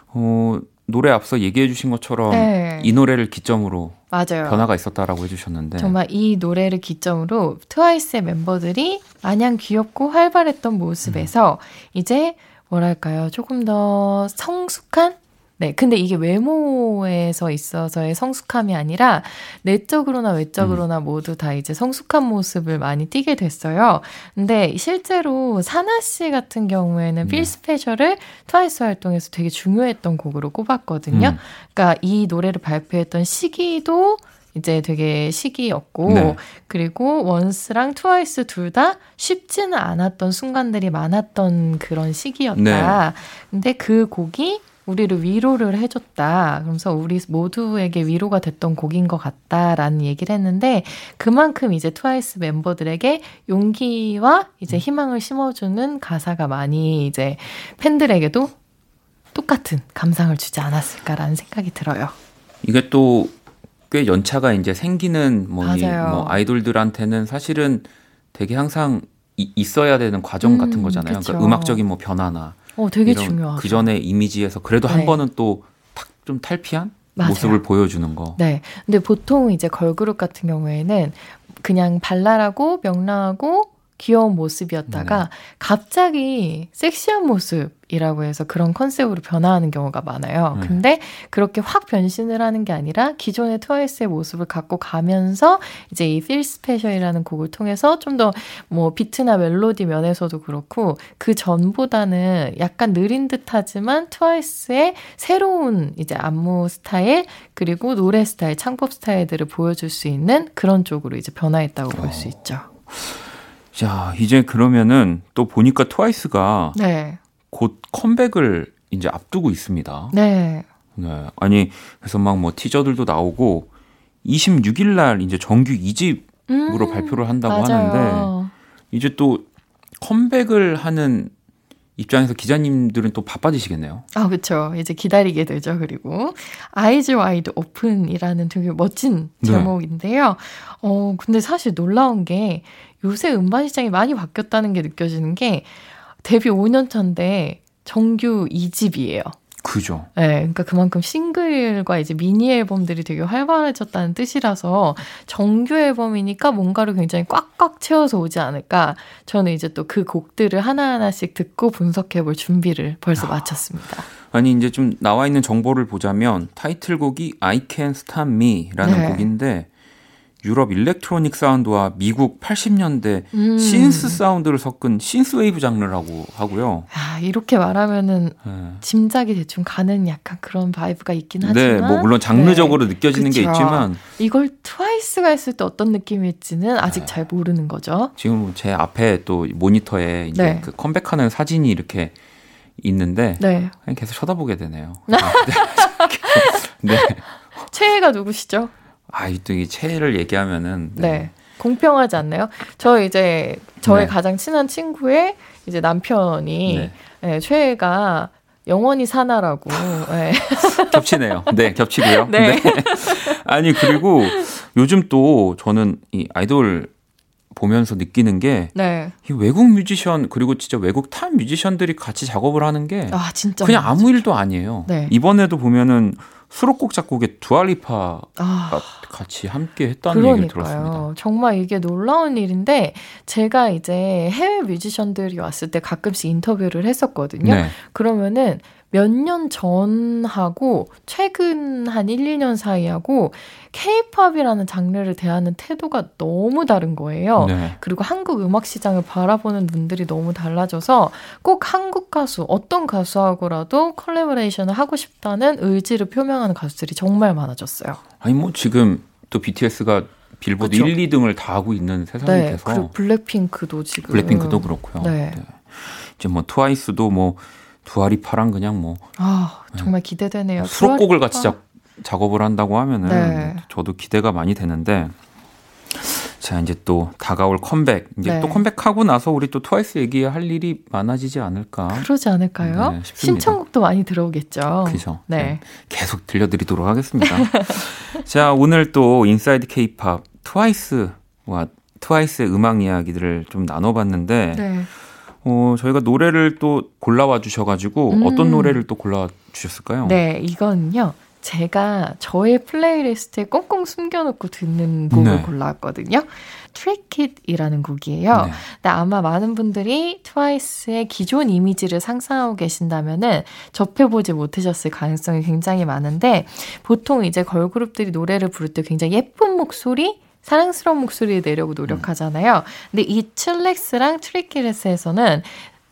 어, 노래 앞서 얘기해 주신 것처럼 네. 이 노래를 기점으로 맞아요. 변화가 있었다라고 해주셨는데 정말 이 노래를 기점으로 트와이스의 멤버들이 마냥 귀엽고 활발했던 모습에서 음. 이제 뭐랄까요 조금 더 성숙한 네, 근데 이게 외모에서 있어서의 성숙함이 아니라 내적으로나 외적으로나 음. 모두 다 이제 성숙한 모습을 많이 띠게 됐어요. 근데 실제로 사나 씨 같은 경우에는 네. Feel Special을 트와이스 활동에서 되게 중요했던 곡으로 꼽았거든요. 음. 그러니까 이 노래를 발표했던 시기도 이제 되게 시기였고 네. 그리고 원스랑 트와이스 둘 다 쉽지는 않았던 순간들이 많았던 그런 시기였다. 네. 근데 그 곡이 우리를 위로를 해줬다. 그러면서 우리 모두에게 위로가 됐던 곡인 것 같다라는 얘기를 했는데 그만큼 이제 트와이스 멤버들에게 용기와 이제 희망을 심어주는 가사가 많이 이제 팬들에게도 똑같은 감상을 주지 않았을까라는 생각이 들어요. 이게 또 꽤 연차가 이제 생기는 뭐, 이, 뭐 아이돌들한테는 사실은 되게 항상 이, 있어야 되는 과정 음, 같은 거잖아요. 그러니까 음악적인 뭐 변화나 어, 되게 중요하죠. 그 전에 이미지에서 그래도 네. 한 번은 또 좀 탈피한 맞아요. 모습을 보여주는 거. 네. 근데 보통 이제 걸그룹 같은 경우에는 그냥 발랄하고 명랑하고 귀여운 모습이었다가 네. 갑자기 섹시한 모습이라고 해서 그런 컨셉으로 변화하는 경우가 많아요. 네. 근데 그렇게 확 변신을 하는 게 아니라 기존의 트와이스의 모습을 갖고 가면서 이제 이 Feel Special이라는 곡을 통해서 좀 더 뭐 비트나 멜로디 면에서도 그렇고 그 전보다는 약간 느린 듯하지만 트와이스의 새로운 이제 안무 스타일 그리고 노래 스타일, 창법 스타일들을 보여줄 수 있는 그런 쪽으로 이제 변화했다고 볼 수 있죠. 자, 이제 그러면은 또 보니까 트와이스가 네. 곧 컴백을 이제 앞두고 있습니다. 네. 네. 아니, 그래서 막 뭐 티저들도 나오고 26일 날 이제 정규 2집으로 음, 발표를 한다고 맞아요. 하는데 이제 또 컴백을 하는 입장에서 기자님들은 또 바빠지시겠네요. 아, 그렇죠. 이제 기다리게 되죠. 그리고 Eyes Wide Open이라는 되게 멋진 네. 제목인데요. 네. 어, 근데 사실 놀라운 게 요새 음반 시장이 많이 바뀌었다는 게 느껴지는 게 데뷔 5년 차인데 정규 2집이에요. 그죠. 네, 그러니까 그만큼 싱글과 이제 미니 앨범들이 되게 활발해졌다는 뜻이라서 정규 앨범이니까 뭔가를 굉장히 꽉꽉 채워서 오지 않을까. 저는 이제 또 그 곡들을 하나하나씩 듣고 분석해볼 준비를 벌써 아, 마쳤습니다. 아니 이제 좀 나와 있는 정보를 보자면 타이틀곡이 I Can Stop Me라는 네. 곡인데 유럽 일렉트로닉 사운드와 미국 80년대 음. 신스 사운드를 섞은 신스웨이브 장르라고 하고요. 아, 이렇게 말하면은 네. 짐작이 대충 가는 약간 그런 vibe가 있긴 네, 하지만 네, 뭐 물론 장르적으로 네. 느껴지는 그쵸. 게 있지만 이걸 트와이스가 했을 때 어떤 느낌일지는 아직 네. 잘 모르는 거죠. 지금 제 앞에 또 모니터에 이제 네. 그 컴백하는 사진이 이렇게 있는데 네. 그냥 계속 쳐다보게 되네요. 네. 최애가 누구시죠? 아, 또 이 최애를 얘기하면은 네. 네. 공평하지 않나요? 저 이제 저의 네. 가장 친한 친구의 이제 남편이 네. 네, 최애가 영원히 사나라고. 네. 겹치네요. 네, 겹치고요. 네. 네. 아니 그리고 요즘 또 저는 이 아이돌 보면서 느끼는 게 네. 이 외국 뮤지션 그리고 진짜 외국 top 뮤지션들이 같이 작업을 하는 게 아, 진짜 그냥 아무 일도 아니에요. 네. 이번에도 보면은 수록곡 작곡에 두아 리파가 아, 같이 함께 했다는 그러니까요. 얘기를 들었습니다. 정말 이게 놀라운 일인데 제가 이제 해외 뮤지션들이 왔을 때 가끔씩 인터뷰를 했었거든요. 네. 그러면은 몇 년 전하고 최근 한 1, 2년 사이하고 케이팝이라는 장르를 대하는 태도가 너무 다른 거예요. 네. 그리고 한국 음악 시장을 바라보는 눈들이 너무 달라져서 꼭 한국 가수, 어떤 가수하고라도 콜라보레이션을 하고 싶다는 의지를 표명하는 가수들이 정말 많아졌어요. 아니 뭐 지금 또 BTS가 빌보드 그쵸? 1, 2등을 다 하고 있는 세상이 네, 돼서 그리고 블랙핑크도 지금 블랙핑크도 그렇고요. 네. 네. 이제 뭐 트와이스도 뭐 두아리파랑 그냥 뭐 아, 정말 기대되네요. 수록곡을 같이 작, 작업을 한다고 하면은 네. 저도 기대가 많이 되는데 자 이제 또 다가올 컴백 이제 네. 또 컴백하고 나서 우리 또 트와이스 얘기할 일이 많아지지 않을까 그러지 않을까요? 네, 신청곡도 많이 들어오겠죠. 그죠. 네. 네. 계속 들려드리도록 하겠습니다. 자 오늘 또 Inside 케이팝 트와이스와 트와이스의 음악 이야기들을 좀 나눠봤는데 네. 어, 저희가 노래를 또 골라와 주셔가지고 음. 어떤 노래를 또 골라와 주셨을까요? 네, 이건요. 제가 저의 playlist에 꽁꽁 숨겨놓고 듣는 곡을 네. 골라왔거든요. Trick It이라는 곡이에요. 네. 근데 아마 많은 분들이 트와이스의 기존 이미지를 상상하고 계신다면은 접해보지 못하셨을 가능성이 굉장히 많은데 보통 이제 걸그룹들이 노래를 부를 때 굉장히 예쁜 목소리 사랑스러운 목소리를 내려고 노력하잖아요. 근데 이 Chillax랑 Trick It에서는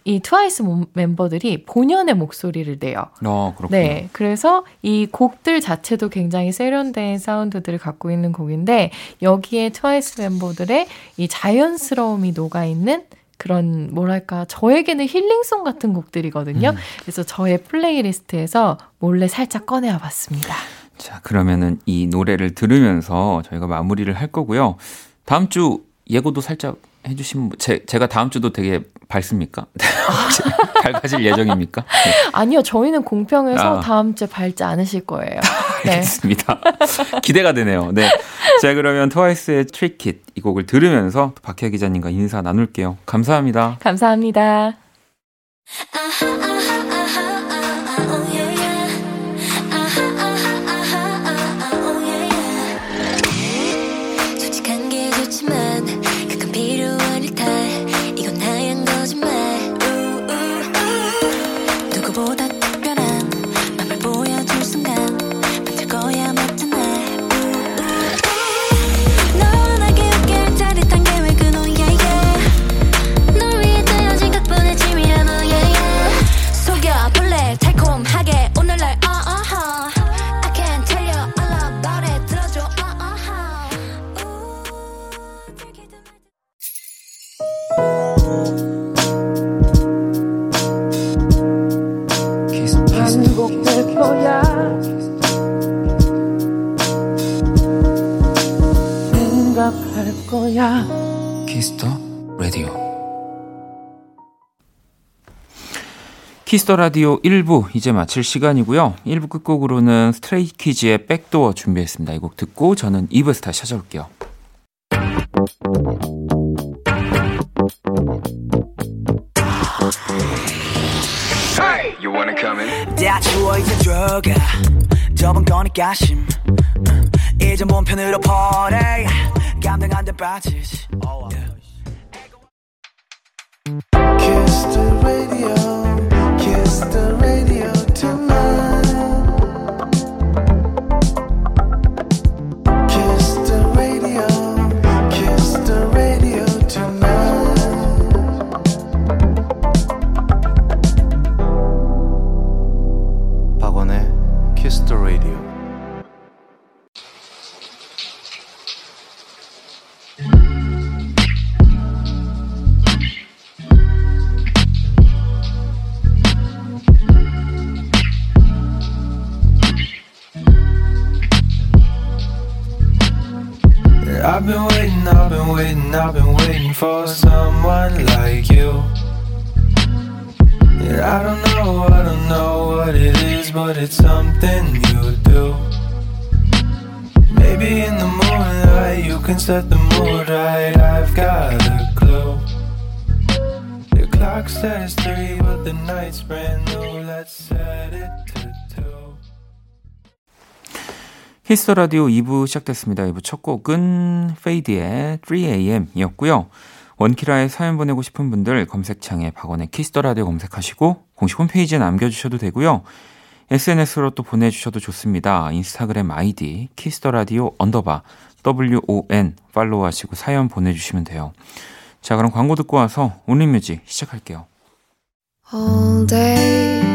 이 트와이스 멤버들이 본연의 목소리를 내요. 어, 그렇군요. 네. 그래서 이 곡들 자체도 굉장히 세련된 사운드들을 갖고 있는 곡인데 여기에 트와이스 멤버들의 이 자연스러움이 녹아 있는 그런 뭐랄까 저에게는 힐링송 같은 곡들이거든요. 음. 그래서 저의 playlist에서 몰래 살짝 꺼내와 봤습니다. 자, 그러면은 이 노래를 들으면서 저희가 마무리를 할 거고요. 다음 주 예고도 살짝 해주시면 제, 제가 다음 주도 되게 밝습니까? 밝아질 예정입니까? 네. 아니요, 저희는 공평해서 아. 다음 주에 밝지 않으실 거예요. 알겠습니다. 네. 기대가 되네요. 네. 자, 그러면 트와이스의 트리킷 이 곡을 들으면서 박혜 기자님과 인사 나눌게요. 감사합니다. 감사합니다. 키스터 라디오 1부 이제 마칠 시간이고요. 1부 끝곡으로는 스트레이 키즈의 백도어 준비했습니다. 이 곡 듣고 저는 2부에서 다시 찾아올게요. Hey, you wanna come in? 다 추워 이제 들어가 좁은 거니까 심 이제 몸편으로 퍼내 감당 안돼 빠지지 Kiss the radio Kiss the Radio 2부 시작됐습니다. 2부 첫 곡은 페이드의 3AM이었고요. 원키라에 사연 보내고 싶은 분들 검색창에 박원의 Kiss the Radio 검색하시고 공식 홈페이지에 남겨주셔도 되고요. SNS로 또 보내주셔도 좋습니다. 인스타그램 아이디 Kiss the Radio underbar WON 팔로우하시고 사연 보내주시면 돼요. 자 그럼 광고 듣고 와서 Only Music 시작할게요. All day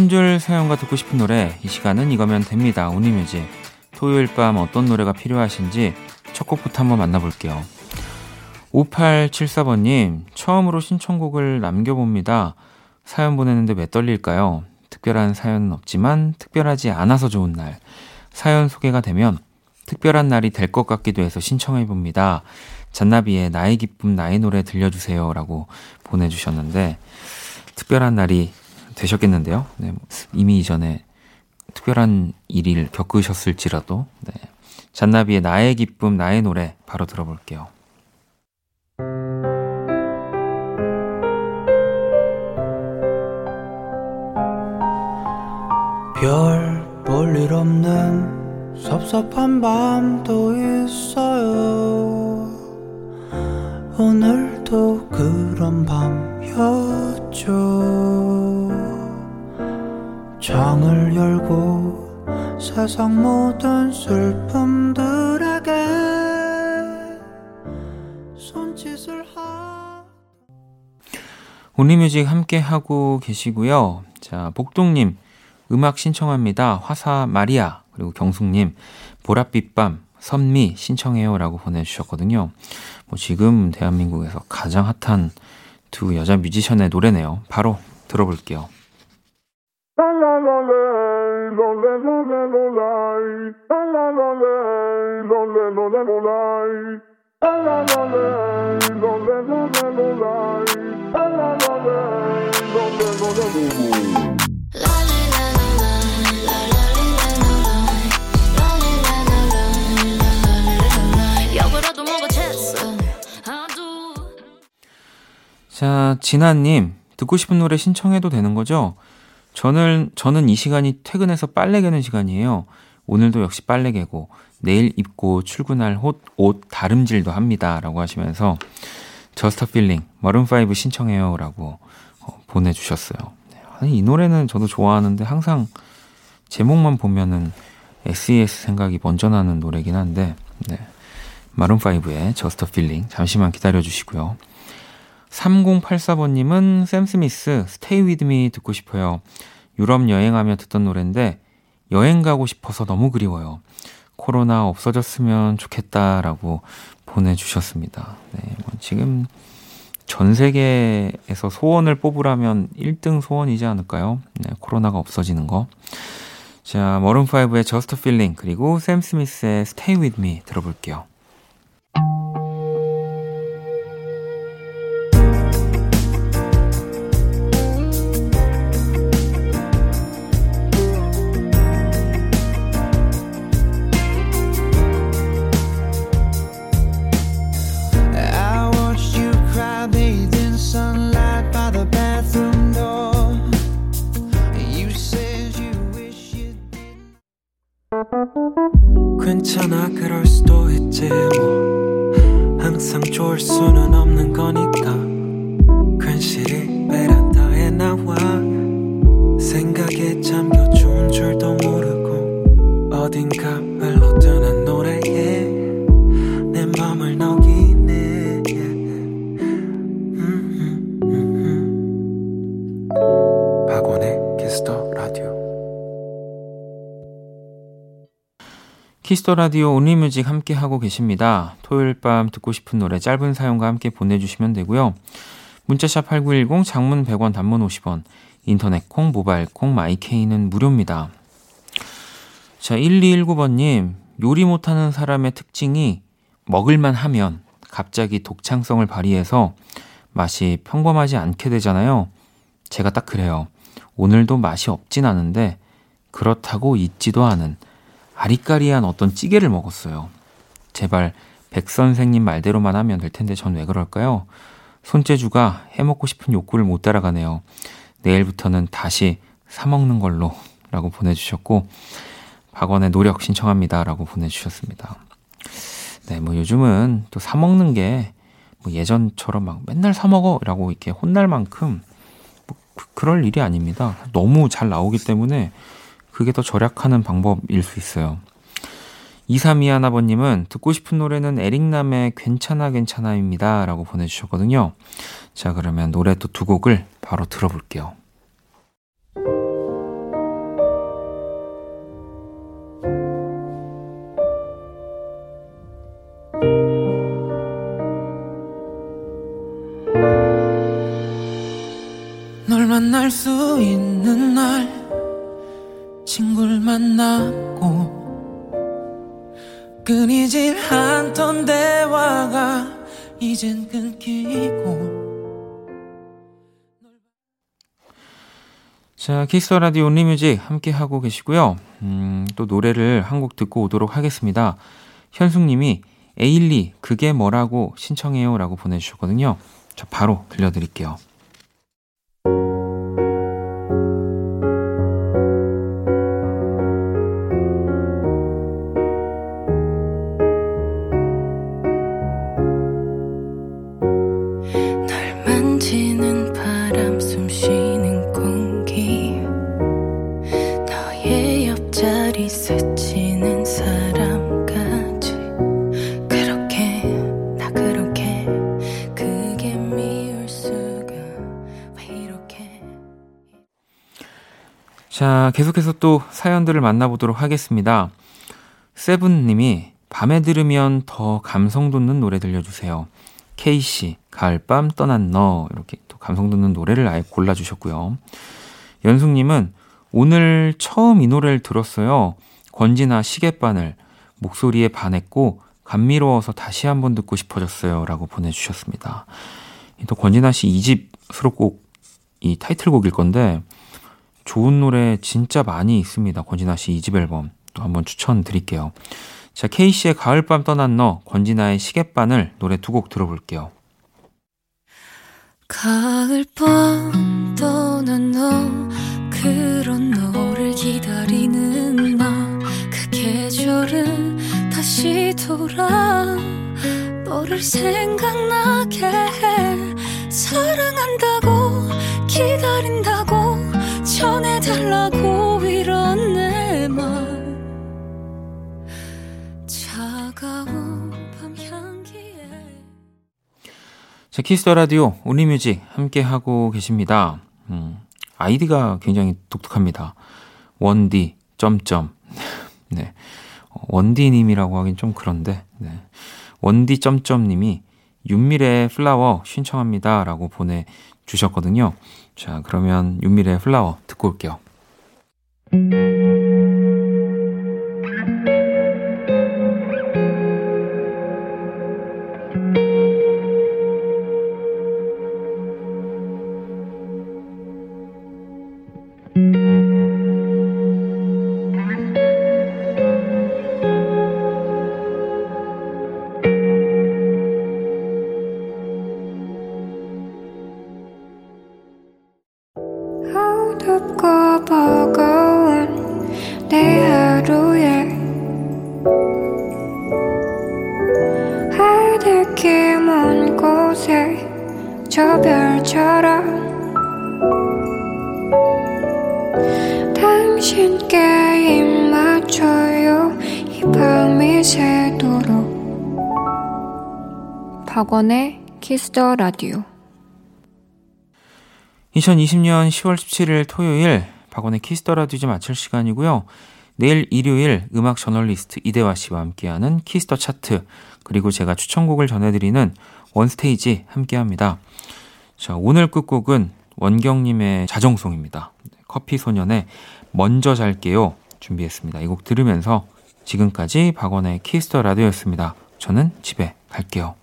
한 줄 사연과 듣고 싶은 노래 이 시간은 이거면 됩니다. 온리뮤직 토요일 밤 어떤 노래가 필요하신지 첫 곡부터 한번 만나볼게요. 5874번님 처음으로 신청곡을 남겨봅니다. 사연 보내는데 왜 떨릴까요? 특별한 사연은 없지만 특별하지 않아서 좋은 날 사연 소개가 되면 특별한 날이 될 것 같기도 해서 신청해봅니다. 잔나비의 나의 기쁨 나의 노래 들려주세요 라고 보내주셨는데 특별한 날이 되셨겠는데요. 네, 뭐 이미 이전에 특별한 일을 겪으셨을지라도 네. 잔나비의 나의 기쁨 나의 노래 바로 들어볼게요. 별 볼 일 없는 섭섭한 밤도 있어요. 오늘도 그런 밤이었죠. 창을 열고 세상 모든 슬픔들에게 손짓을 하 온리뮤직 함께 하고 계시고요. 자, 복동님 음악 신청합니다. 화사 마리아 그리고 경숙님 보랏빛 밤 선미 신청해요라고 보내주셨거든요. 뭐 지금 대한민국에서 가장 핫한 두 여자 뮤지션의 노래네요. 바로 들어볼게요. 자, 진아님, 듣고 싶은 노래 신청해도 되는 거죠? 저는, 저는 이 시간이 퇴근해서 빨래 개는 시간이에요. 오늘도 역시 빨래 개고, 내일 입고 출근할 옷, 옷 다림질도 합니다. 라고 하시면서, Just a Feeling, 마룬5 신청해요. 라고 어, 보내주셨어요. 네, 아니, 이 노래는 저도 좋아하는데 항상 제목만 보면은 SES 생각이 먼저 나는 노래긴 한데, 네. 마룬5의 Just a Feeling, 잠시만 기다려 주시고요. 3084번님은 샘 스미스 Stay with Me 듣고 싶어요. 유럽 여행하며 듣던 노래인데 여행 가고 싶어서 너무 그리워요. 코로나 없어졌으면 좋겠다라고 보내주셨습니다. 네, 뭐 지금 전 세계에서 소원을 뽑으라면 1등 소원이지 않을까요? 네, 코로나가 없어지는 거. 자, 머른5의 Just Feeling 그리고 샘 스미스의 Stay With Me 들어볼게요. 괜찮아 그럴 수도 있지 뭐. 항상 좋을 수는 없는 거니까. 괜시리 베란다에 나와. 생각에 잠겨 좋은 줄도 모르고 어딘가 흘러드는 노래에 내 맘을 녹이네. 음, 음, 음, 박원의 Kiss the Radio Kiss the Radio Only Music 함께 하고 계십니다. 토요일 밤 듣고 싶은 노래 짧은 사연과 함께 보내주시면 되고요. 문자샵 8910 장문 100원 단문 50원 인터넷 콩 모바일 콩 My K는 무료입니다. 자 1219번님 요리 못하는 사람의 특징이 먹을만 하면 갑자기 독창성을 발휘해서 맛이 평범하지 않게 되잖아요. 제가 딱 그래요. 오늘도 맛이 없진 않은데 그렇다고 잊지도 않은 아리까리한 어떤 찌개를 먹었어요. 제발 백 선생님 말대로만 하면 될 텐데 전 왜 그럴까요? 손재주가 해먹고 싶은 욕구를 못 따라가네요. 내일부터는 다시 사먹는 걸로 라고 보내주셨고 박원의 노력 신청합니다 라고 보내주셨습니다. 네, 뭐 요즘은 또 사먹는 게 뭐 예전처럼 막 맨날 사먹어 라고 이렇게 혼날 만큼 뭐 그, 그럴 일이 아닙니다. 너무 잘 나오기 때문에 그게 더 절약하는 방법일 수 있어요. 2321아버님은 듣고 싶은 노래는 에릭남의 괜찮아 괜찮아입니다. 라고 보내주셨거든요. 자, 그러면 노래 또 두 곡을 바로 들어볼게요. 널 만날 수 있는 날 친구를 만났고 끊이질 않던 대화가 이젠 끊기고 자, Kiss the Radio Only Music 함께 하고 계시고요. 음, 또 노래를 한 곡 듣고 오도록 하겠습니다. 현숙 님이 에일리 그게 뭐라고 신청해요라고 보내 주셨거든요. 자, 바로 들려 드릴게요. 자, 계속해서 또 사연들을 만나보도록 하겠습니다. 세븐님이 밤에 들으면 더 감성 돋는 노래 들려주세요. K씨, 가을밤 떠난 너. 이렇게 또 감성 돋는 노래를 아예 골라주셨고요. 연숙님은 오늘 처음 이 노래를 들었어요. 권지나 시계바늘. 목소리에 반했고, 감미로워서 다시 한번 듣고 싶어졌어요. 라고 보내주셨습니다. 또 권진아 씨 2집 수록곡, 이 타이틀곡일 건데, 좋은 노래 진짜 많이 있습니다. 권진아 씨 2집 앨범. 또 한번 추천드릴게요. 자, K씨의 가을밤 떠난 너, 권진아의 시계바늘 노래 두 곡 들어볼게요. 가을밤 떠난 너, 그런 너를 기다리는 나, 그 계절은 다시 돌아, 너를 생각나게 해, 사랑한다고, 기다린다고, 전해달라고 이런 내말 자, Kiss the Radio Only Music 함께 하고 계십니다. 음, 아이디가 굉장히 독특합니다. 원디 점점 네 원디님이라고 하긴 좀 그런데 네. 원디 점점님이 윤미래 플라워 신청합니다라고 보내주셨거든요. 자 그러면 윤미래 플라워 듣고 올게요. 박원의 Kiss the Radio 2020년 10월 17일 토요일 박원의 Kiss the Radio 좀 마칠 시간이고요. 내일 일요일 음악 저널리스트 이대화 씨와 함께하는 Kiss the Chart 그리고 제가 추천곡을 전해드리는 One Stage 함께합니다. 자 오늘 끝곡은 원경님의 자정송입니다. 커피 소년의 먼저 잘게요 준비했습니다. 이 곡 들으면서 지금까지 박원의 키스터 라디오였습니다. 저는 집에 갈게요.